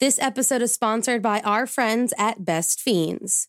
This episode is sponsored by our friends at Best Fiends.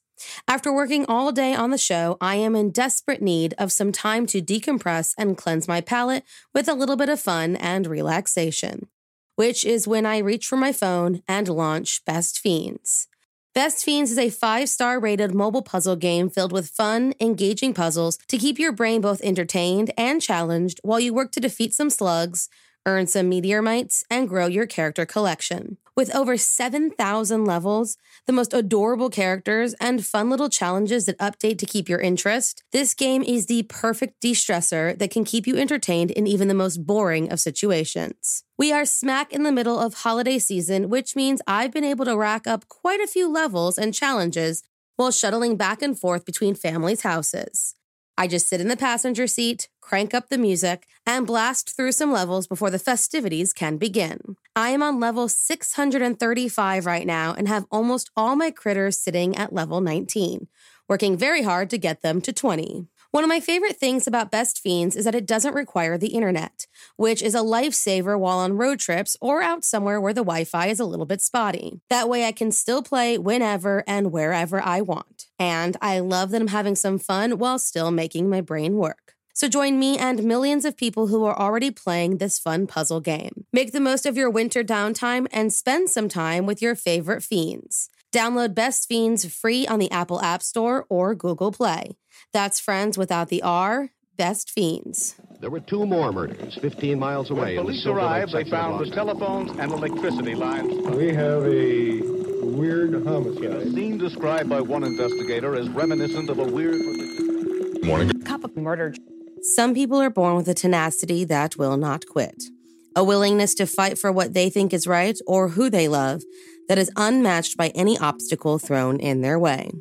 After working all day on the show, I am in desperate need of some time to decompress and cleanse my palate with a little bit of fun and relaxation, which is when I reach for my phone and launch Best Fiends. Best Fiends is a five star rated mobile puzzle game filled with fun, engaging puzzles to keep your brain both entertained and challenged while you work to defeat some slugs, earn some meteor mites, and grow your character collection. With over 7,000 levels, the most adorable characters, and fun little challenges that update to keep your interest, this game is the perfect de stressor that can keep you entertained in even the most boring of situations. We are smack in the middle of holiday season, which means I've been able to rack up quite a few levels and challenges while shuttling back and forth between families' houses. I just sit in the passenger seat, crank up the music, and blast through some levels before the festivities can begin. I am on level 635 right now and have almost all my critters sitting at level 19, working very hard to get them to 20. One of my favorite things about Best Fiends is that it doesn't require the internet, which is a lifesaver while on road trips or out somewhere where the Wi Fi is a little bit spotty. That way I can still play whenever and wherever I want. And I love that I'm having some fun while still making my brain work. So join me and millions of people who are already playing this fun puzzle game. Make the most of your winter downtime and spend some time with your favorite fiends. Download Best Fiends free on the Apple App Store or Google Play. That's Friends without the R, Best Fiends. There were two more murders 15 miles away. When police arrived, they found the telephones and electricity lines. We have a weird homicide. A scene described by one investigator as reminiscent of a weird. Morning. Cup of murder. Some people are born with a tenacity that will not quit, a willingness to fight for what they think is right or who they love that is unmatched by any obstacle thrown in their way.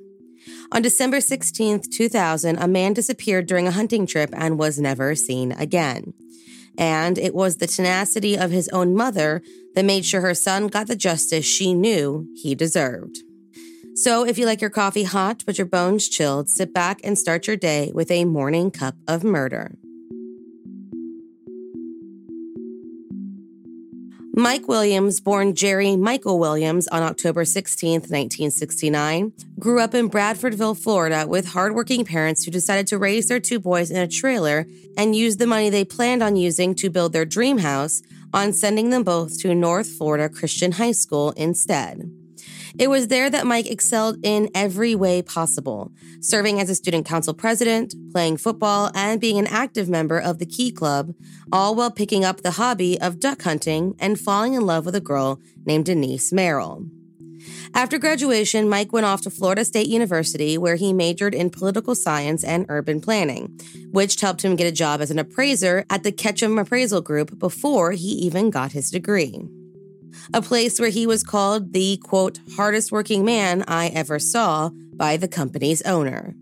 On December 16, 2000, a man disappeared during a hunting trip and was never seen again. And it was the tenacity of his own mother that made sure her son got the justice she knew he deserved. So, if you like your coffee hot but your bones chilled, sit back and start your day with a morning cup of murder. Mike Williams, born Jerry Michael Williams on October 16, 1969, grew up in Bradfordville, Florida, with hardworking parents who decided to raise their two boys in a trailer and use the money they planned on using to build their dream house on sending them both to North Florida Christian High School instead. It was there that Mike excelled in every way possible, serving as a student council president, playing football, and being an active member of the Key Club, all while picking up the hobby of duck hunting and falling in love with a girl named Denise Merrill. After graduation, Mike went off to Florida State University, where he majored in political science and urban planning, which helped him get a job as an appraiser at the Ketchum Appraisal Group before he even got his degree a place where he was called the quote, hardest working man I ever saw by the company's owner.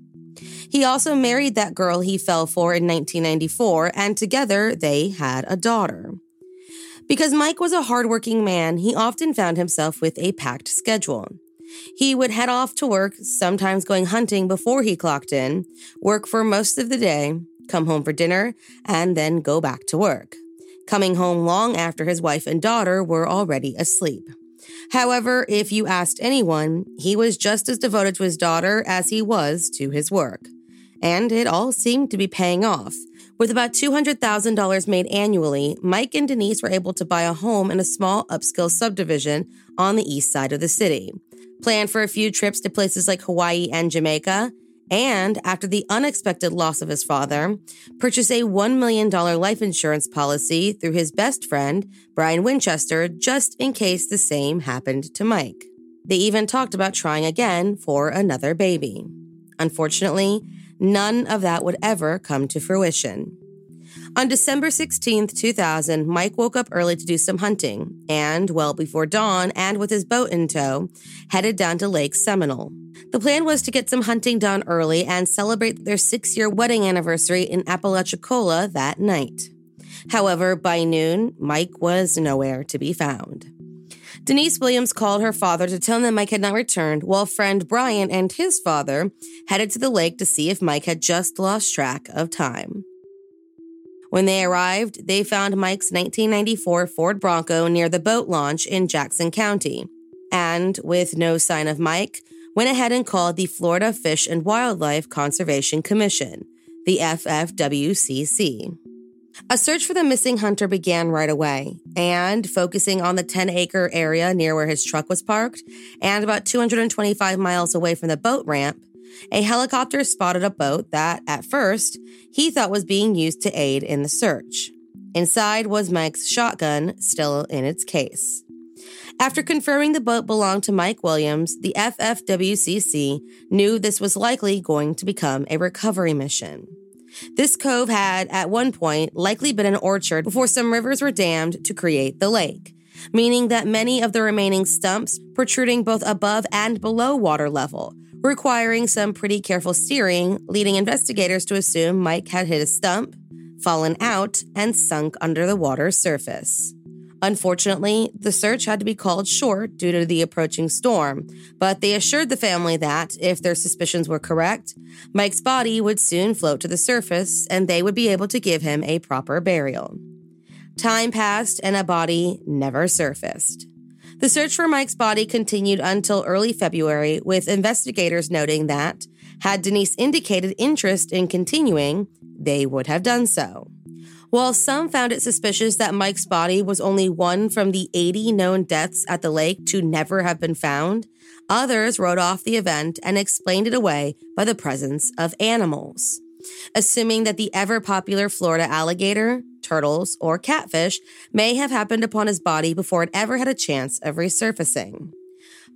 He also married that girl he fell for in 1994, and together they had a daughter. Because Mike was a hardworking man, he often found himself with a packed schedule. He would head off to work, sometimes going hunting before he clocked in, work for most of the day, come home for dinner, and then go back to work coming home long after his wife and daughter were already asleep. However, if you asked anyone, he was just as devoted to his daughter as he was to his work. And it all seemed to be paying off. With about $200,000 made annually, Mike and Denise were able to buy a home in a small upscale subdivision on the east side of the city, plan for a few trips to places like Hawaii and Jamaica, and after the unexpected loss of his father, purchase a $1 million life insurance policy through his best friend, Brian Winchester, just in case the same happened to Mike. They even talked about trying again for another baby. Unfortunately, none of that would ever come to fruition. On December 16th, 2000, Mike woke up early to do some hunting and, well before dawn and with his boat in tow, headed down to Lake Seminole. The plan was to get some hunting done early and celebrate their six year wedding anniversary in Apalachicola that night. However, by noon, Mike was nowhere to be found. Denise Williams called her father to tell him Mike had not returned, while friend Brian and his father headed to the lake to see if Mike had just lost track of time. When they arrived, they found Mike's 1994 Ford Bronco near the boat launch in Jackson County. And with no sign of Mike, went ahead and called the Florida Fish and Wildlife Conservation Commission, the FFWCC. A search for the missing hunter began right away, and focusing on the 10 acre area near where his truck was parked and about 225 miles away from the boat ramp, a helicopter spotted a boat that, at first, he thought was being used to aid in the search. Inside was Mike's shotgun, still in its case. After confirming the boat belonged to Mike Williams, the FFWCC knew this was likely going to become a recovery mission. This cove had, at one point, likely been an orchard before some rivers were dammed to create the lake, meaning that many of the remaining stumps protruding both above and below water level requiring some pretty careful steering, leading investigators to assume Mike had hit a stump, fallen out, and sunk under the water's surface. Unfortunately, the search had to be called short due to the approaching storm, but they assured the family that, if their suspicions were correct, Mike's body would soon float to the surface and they would be able to give him a proper burial. Time passed and a body never surfaced. The search for Mike's body continued until early February, with investigators noting that, had Denise indicated interest in continuing, they would have done so. While some found it suspicious that Mike's body was only one from the 80 known deaths at the lake to never have been found, others wrote off the event and explained it away by the presence of animals. Assuming that the ever popular Florida alligator, turtles, or catfish may have happened upon his body before it ever had a chance of resurfacing.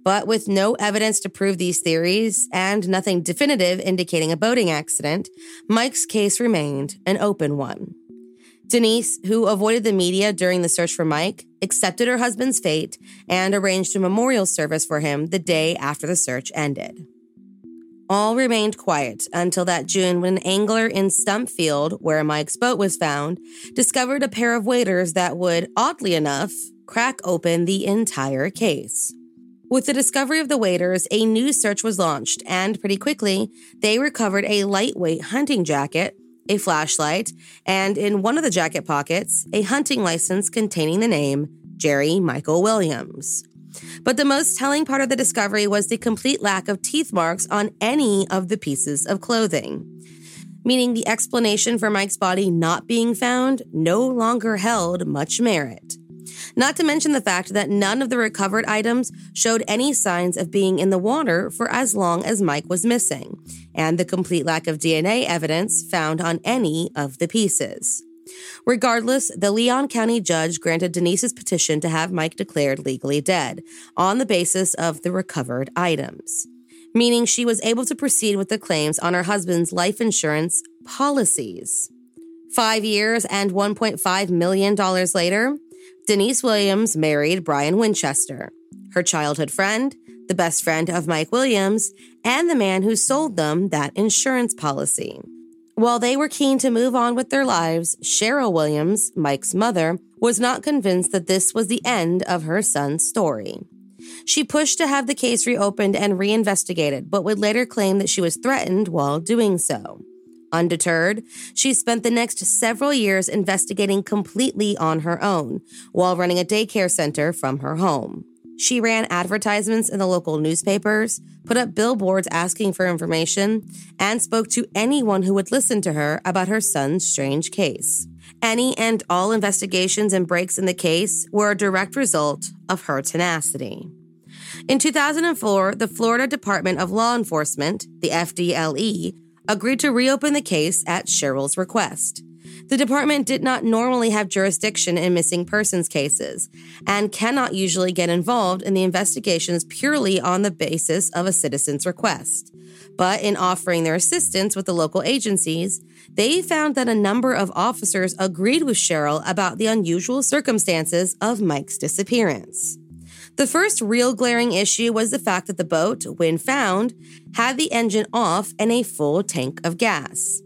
But with no evidence to prove these theories and nothing definitive indicating a boating accident, Mike's case remained an open one. Denise, who avoided the media during the search for Mike, accepted her husband's fate and arranged a memorial service for him the day after the search ended. All remained quiet until that June when an angler in Stump Field, where Mike's boat was found, discovered a pair of waders that would, oddly enough, crack open the entire case. With the discovery of the waders, a new search was launched, and pretty quickly, they recovered a lightweight hunting jacket, a flashlight, and in one of the jacket pockets, a hunting license containing the name Jerry Michael Williams. But the most telling part of the discovery was the complete lack of teeth marks on any of the pieces of clothing. Meaning the explanation for Mike's body not being found no longer held much merit. Not to mention the fact that none of the recovered items showed any signs of being in the water for as long as Mike was missing, and the complete lack of DNA evidence found on any of the pieces. Regardless, the Leon County judge granted Denise's petition to have Mike declared legally dead on the basis of the recovered items, meaning she was able to proceed with the claims on her husband's life insurance policies. Five years and $1.5 million later, Denise Williams married Brian Winchester, her childhood friend, the best friend of Mike Williams, and the man who sold them that insurance policy. While they were keen to move on with their lives, Cheryl Williams, Mike's mother, was not convinced that this was the end of her son's story. She pushed to have the case reopened and reinvestigated, but would later claim that she was threatened while doing so. Undeterred, she spent the next several years investigating completely on her own while running a daycare center from her home. She ran advertisements in the local newspapers, put up billboards asking for information, and spoke to anyone who would listen to her about her son's strange case. Any and all investigations and breaks in the case were a direct result of her tenacity. In 2004, the Florida Department of Law Enforcement, the FDLE, agreed to reopen the case at Cheryl's request. The department did not normally have jurisdiction in missing persons cases and cannot usually get involved in the investigations purely on the basis of a citizen's request. But in offering their assistance with the local agencies, they found that a number of officers agreed with Cheryl about the unusual circumstances of Mike's disappearance. The first real glaring issue was the fact that the boat, when found, had the engine off and a full tank of gas.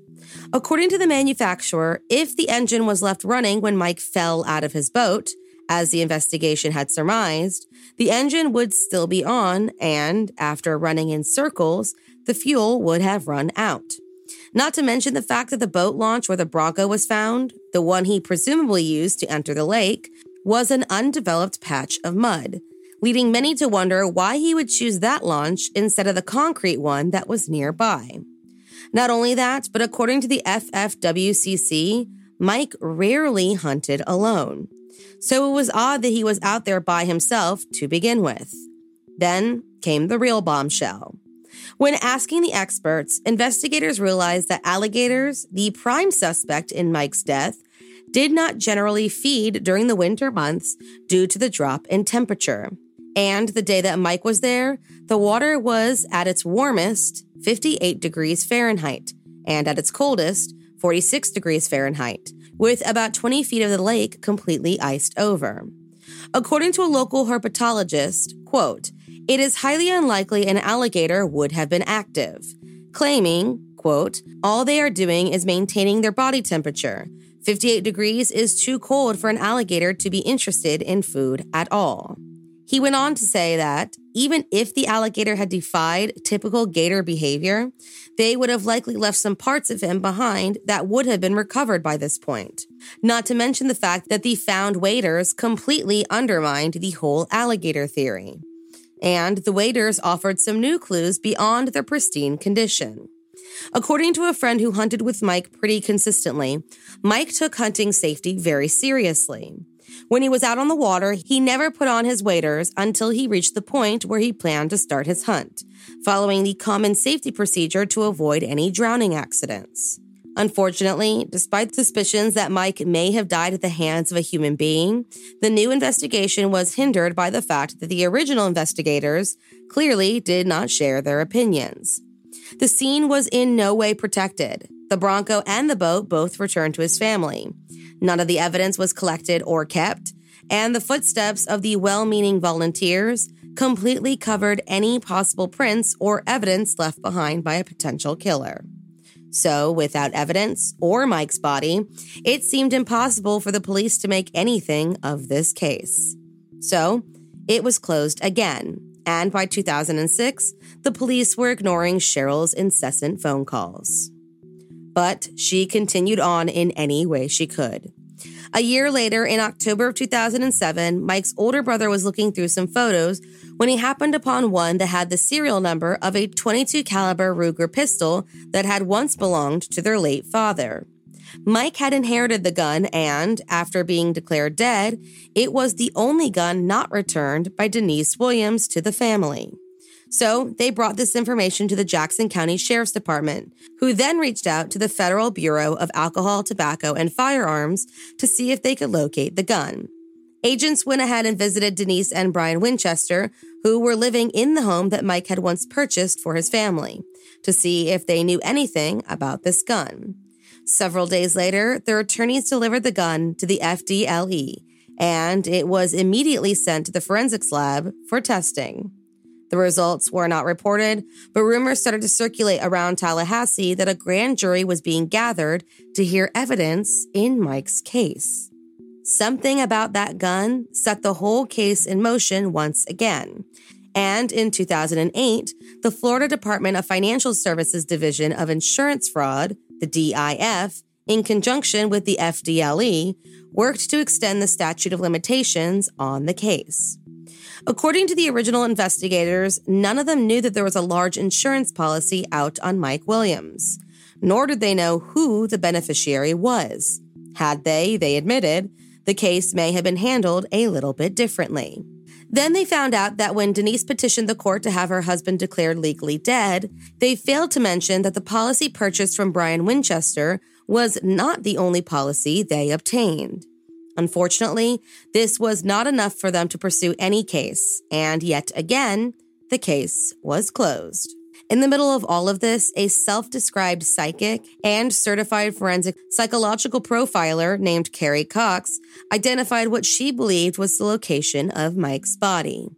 According to the manufacturer, if the engine was left running when Mike fell out of his boat, as the investigation had surmised, the engine would still be on, and after running in circles, the fuel would have run out. Not to mention the fact that the boat launch where the Bronco was found, the one he presumably used to enter the lake, was an undeveloped patch of mud, leading many to wonder why he would choose that launch instead of the concrete one that was nearby. Not only that, but according to the FFWCC, Mike rarely hunted alone. So it was odd that he was out there by himself to begin with. Then came the real bombshell. When asking the experts, investigators realized that alligators, the prime suspect in Mike's death, did not generally feed during the winter months due to the drop in temperature. And the day that Mike was there, the water was at its warmest, 58 degrees Fahrenheit, and at its coldest, 46 degrees Fahrenheit, with about 20 feet of the lake completely iced over. According to a local herpetologist, quote, it is highly unlikely an alligator would have been active, claiming, quote, all they are doing is maintaining their body temperature. 58 degrees is too cold for an alligator to be interested in food at all. He went on to say that even if the alligator had defied typical gator behavior, they would have likely left some parts of him behind that would have been recovered by this point. Not to mention the fact that the found waders completely undermined the whole alligator theory. And the waders offered some new clues beyond their pristine condition. According to a friend who hunted with Mike pretty consistently, Mike took hunting safety very seriously. When he was out on the water, he never put on his waders until he reached the point where he planned to start his hunt, following the common safety procedure to avoid any drowning accidents. Unfortunately, despite suspicions that Mike may have died at the hands of a human being, the new investigation was hindered by the fact that the original investigators clearly did not share their opinions. The scene was in no way protected. The Bronco and the boat both returned to his family. None of the evidence was collected or kept, and the footsteps of the well meaning volunteers completely covered any possible prints or evidence left behind by a potential killer. So, without evidence or Mike's body, it seemed impossible for the police to make anything of this case. So, it was closed again, and by 2006, the police were ignoring Cheryl's incessant phone calls but she continued on in any way she could. A year later, in October of 2007, Mike's older brother was looking through some photos when he happened upon one that had the serial number of a 22 caliber Ruger pistol that had once belonged to their late father. Mike had inherited the gun and, after being declared dead, it was the only gun not returned by Denise Williams to the family. So they brought this information to the Jackson County Sheriff's Department, who then reached out to the Federal Bureau of Alcohol, Tobacco, and Firearms to see if they could locate the gun. Agents went ahead and visited Denise and Brian Winchester, who were living in the home that Mike had once purchased for his family, to see if they knew anything about this gun. Several days later, their attorneys delivered the gun to the FDLE, and it was immediately sent to the forensics lab for testing. The results were not reported, but rumors started to circulate around Tallahassee that a grand jury was being gathered to hear evidence in Mike's case. Something about that gun set the whole case in motion once again. And in 2008, the Florida Department of Financial Services Division of Insurance Fraud, the DIF, in conjunction with the FDLE, worked to extend the statute of limitations on the case. According to the original investigators, none of them knew that there was a large insurance policy out on Mike Williams, nor did they know who the beneficiary was. Had they, they admitted, the case may have been handled a little bit differently. Then they found out that when Denise petitioned the court to have her husband declared legally dead, they failed to mention that the policy purchased from Brian Winchester was not the only policy they obtained. Unfortunately, this was not enough for them to pursue any case, and yet again, the case was closed. In the middle of all of this, a self described psychic and certified forensic psychological profiler named Carrie Cox identified what she believed was the location of Mike's body.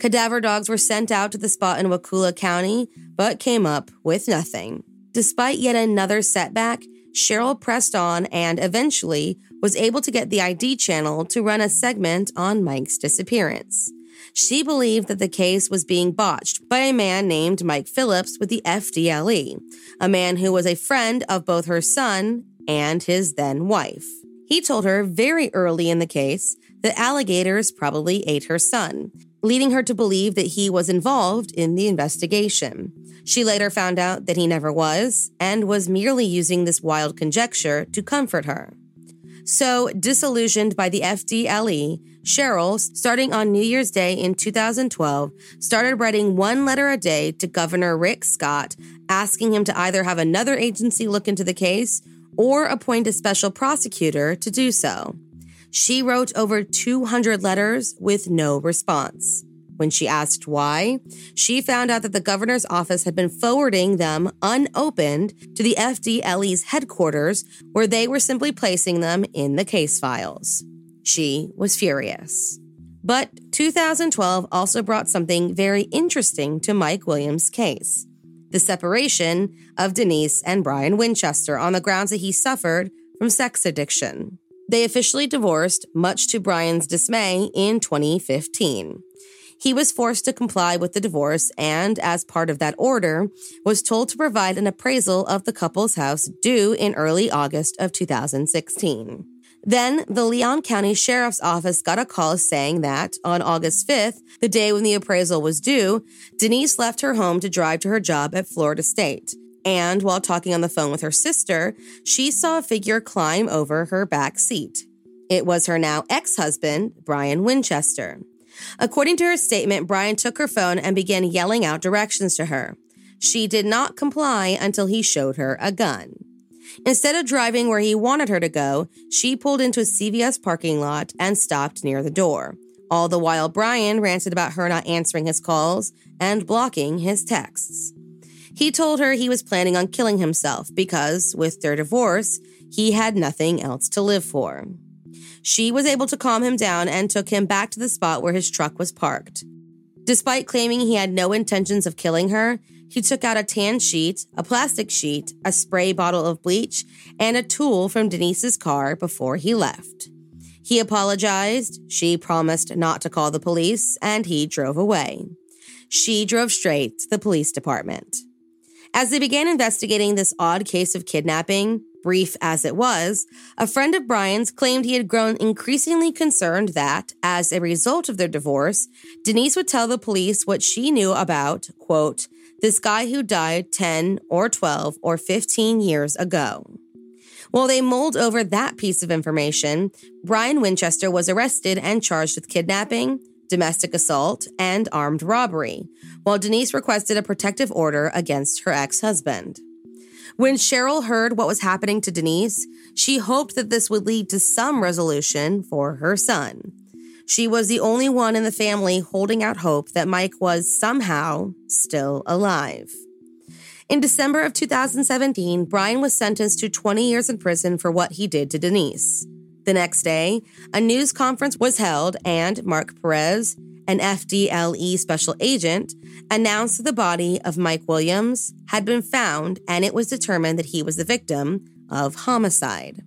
Cadaver dogs were sent out to the spot in Wakulla County, but came up with nothing. Despite yet another setback, Cheryl pressed on and eventually was able to get the ID channel to run a segment on Mike's disappearance. She believed that the case was being botched by a man named Mike Phillips with the FDLE, a man who was a friend of both her son and his then wife. He told her very early in the case that alligators probably ate her son, leading her to believe that he was involved in the investigation. She later found out that he never was and was merely using this wild conjecture to comfort her. So, disillusioned by the FDLE, Cheryl, starting on New Year's Day in 2012, started writing one letter a day to Governor Rick Scott, asking him to either have another agency look into the case or appoint a special prosecutor to do so. She wrote over 200 letters with no response. When she asked why, she found out that the governor's office had been forwarding them unopened to the FDLE's headquarters, where they were simply placing them in the case files. She was furious. But 2012 also brought something very interesting to Mike Williams' case the separation of Denise and Brian Winchester on the grounds that he suffered from sex addiction. They officially divorced, much to Brian's dismay, in 2015. He was forced to comply with the divorce and, as part of that order, was told to provide an appraisal of the couple's house due in early August of 2016. Then the Leon County Sheriff's Office got a call saying that on August 5th, the day when the appraisal was due, Denise left her home to drive to her job at Florida State. And while talking on the phone with her sister, she saw a figure climb over her back seat. It was her now ex husband, Brian Winchester. According to her statement, Brian took her phone and began yelling out directions to her. She did not comply until he showed her a gun. Instead of driving where he wanted her to go, she pulled into a CVS parking lot and stopped near the door. All the while, Brian ranted about her not answering his calls and blocking his texts. He told her he was planning on killing himself because, with their divorce, he had nothing else to live for. She was able to calm him down and took him back to the spot where his truck was parked. Despite claiming he had no intentions of killing her, he took out a tan sheet, a plastic sheet, a spray bottle of bleach, and a tool from Denise's car before he left. He apologized, she promised not to call the police, and he drove away. She drove straight to the police department. As they began investigating this odd case of kidnapping, brief as it was, a friend of Brian's claimed he had grown increasingly concerned that, as a result of their divorce, Denise would tell the police what she knew about, quote, this guy who died 10 or 12 or 15 years ago. While they mulled over that piece of information, Brian Winchester was arrested and charged with kidnapping, domestic assault, and armed robbery, while Denise requested a protective order against her ex husband. When Cheryl heard what was happening to Denise, she hoped that this would lead to some resolution for her son. She was the only one in the family holding out hope that Mike was somehow still alive. In December of 2017, Brian was sentenced to 20 years in prison for what he did to Denise. The next day, a news conference was held, and Mark Perez, an FDLE special agent, announced that the body of Mike Williams had been found and it was determined that he was the victim of homicide.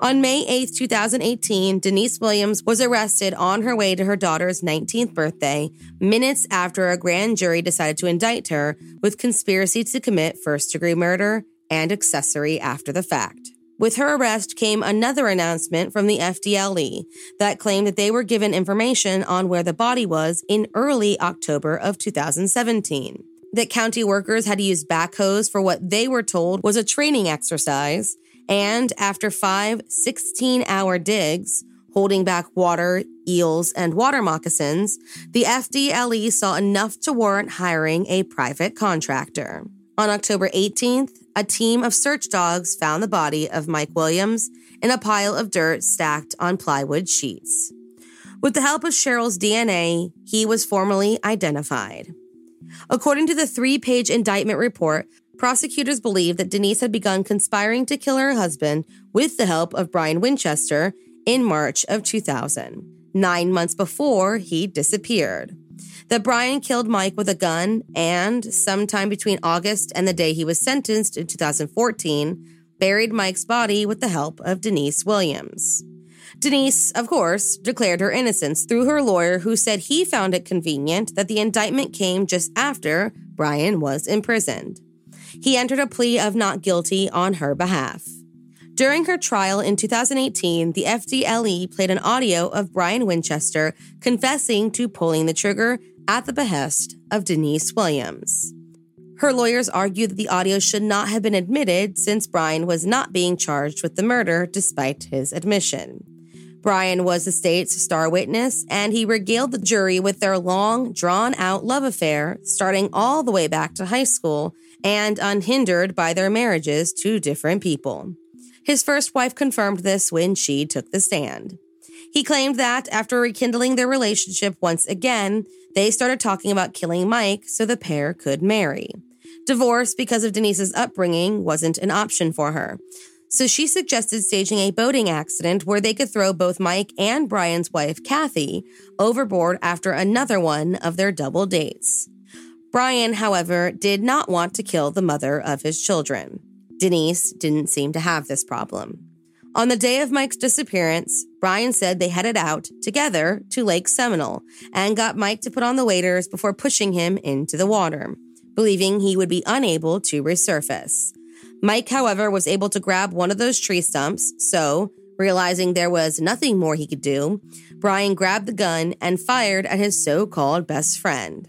On May 8, 2018, Denise Williams was arrested on her way to her daughter's 19th birthday, minutes after a grand jury decided to indict her with conspiracy to commit first degree murder and accessory after the fact. With her arrest came another announcement from the FDLE that claimed that they were given information on where the body was in early October of 2017. That county workers had used backhoes for what they were told was a training exercise. And after five 16 hour digs, holding back water, eels, and water moccasins, the FDLE saw enough to warrant hiring a private contractor. On October 18th, a team of search dogs found the body of Mike Williams in a pile of dirt stacked on plywood sheets. With the help of Cheryl's DNA, he was formally identified. According to the three page indictment report, prosecutors believe that Denise had begun conspiring to kill her husband with the help of Brian Winchester in March of 2000, nine months before he disappeared. That Brian killed Mike with a gun, and sometime between August and the day he was sentenced in 2014, buried Mike's body with the help of Denise Williams. Denise, of course, declared her innocence through her lawyer, who said he found it convenient that the indictment came just after Brian was imprisoned. He entered a plea of not guilty on her behalf. During her trial in 2018, the FDLE played an audio of Brian Winchester confessing to pulling the trigger at the behest of Denise Williams. Her lawyers argued that the audio should not have been admitted since Brian was not being charged with the murder despite his admission. Brian was the state's star witness, and he regaled the jury with their long, drawn out love affair, starting all the way back to high school and unhindered by their marriages to different people. His first wife confirmed this when she took the stand. He claimed that after rekindling their relationship once again, they started talking about killing Mike so the pair could marry. Divorce because of Denise's upbringing wasn't an option for her. So she suggested staging a boating accident where they could throw both Mike and Brian's wife, Kathy, overboard after another one of their double dates. Brian, however, did not want to kill the mother of his children. Denise didn't seem to have this problem. On the day of Mike's disappearance, Brian said they headed out together to Lake Seminole and got Mike to put on the waders before pushing him into the water, believing he would be unable to resurface. Mike, however, was able to grab one of those tree stumps, so, realizing there was nothing more he could do, Brian grabbed the gun and fired at his so called best friend.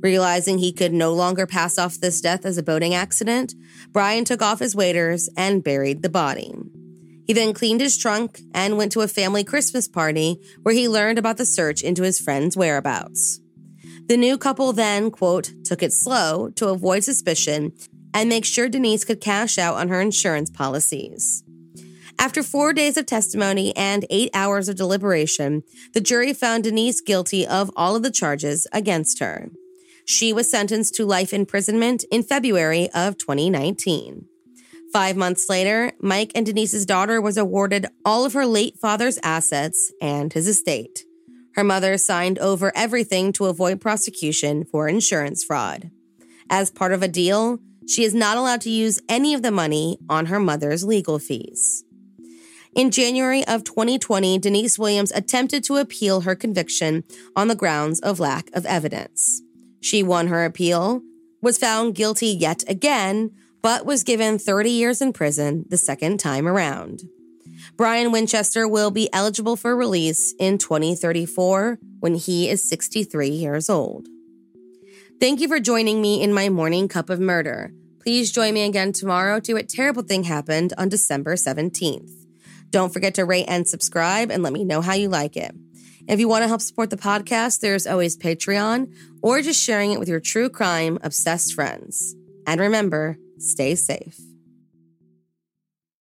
Realizing he could no longer pass off this death as a boating accident, Brian took off his waders and buried the body. He then cleaned his trunk and went to a family Christmas party where he learned about the search into his friend's whereabouts. The new couple then, quote, took it slow to avoid suspicion and make sure Denise could cash out on her insurance policies. After four days of testimony and eight hours of deliberation, the jury found Denise guilty of all of the charges against her. She was sentenced to life imprisonment in February of 2019. Five months later, Mike and Denise's daughter was awarded all of her late father's assets and his estate. Her mother signed over everything to avoid prosecution for insurance fraud. As part of a deal, she is not allowed to use any of the money on her mother's legal fees. In January of 2020, Denise Williams attempted to appeal her conviction on the grounds of lack of evidence. She won her appeal, was found guilty yet again, but was given 30 years in prison the second time around. Brian Winchester will be eligible for release in 2034 when he is 63 years old. Thank you for joining me in my morning cup of murder. Please join me again tomorrow to What Terrible Thing Happened on December 17th. Don't forget to rate and subscribe and let me know how you like it. If you want to help support the podcast, there's always Patreon or just sharing it with your true crime obsessed friends. And remember, stay safe.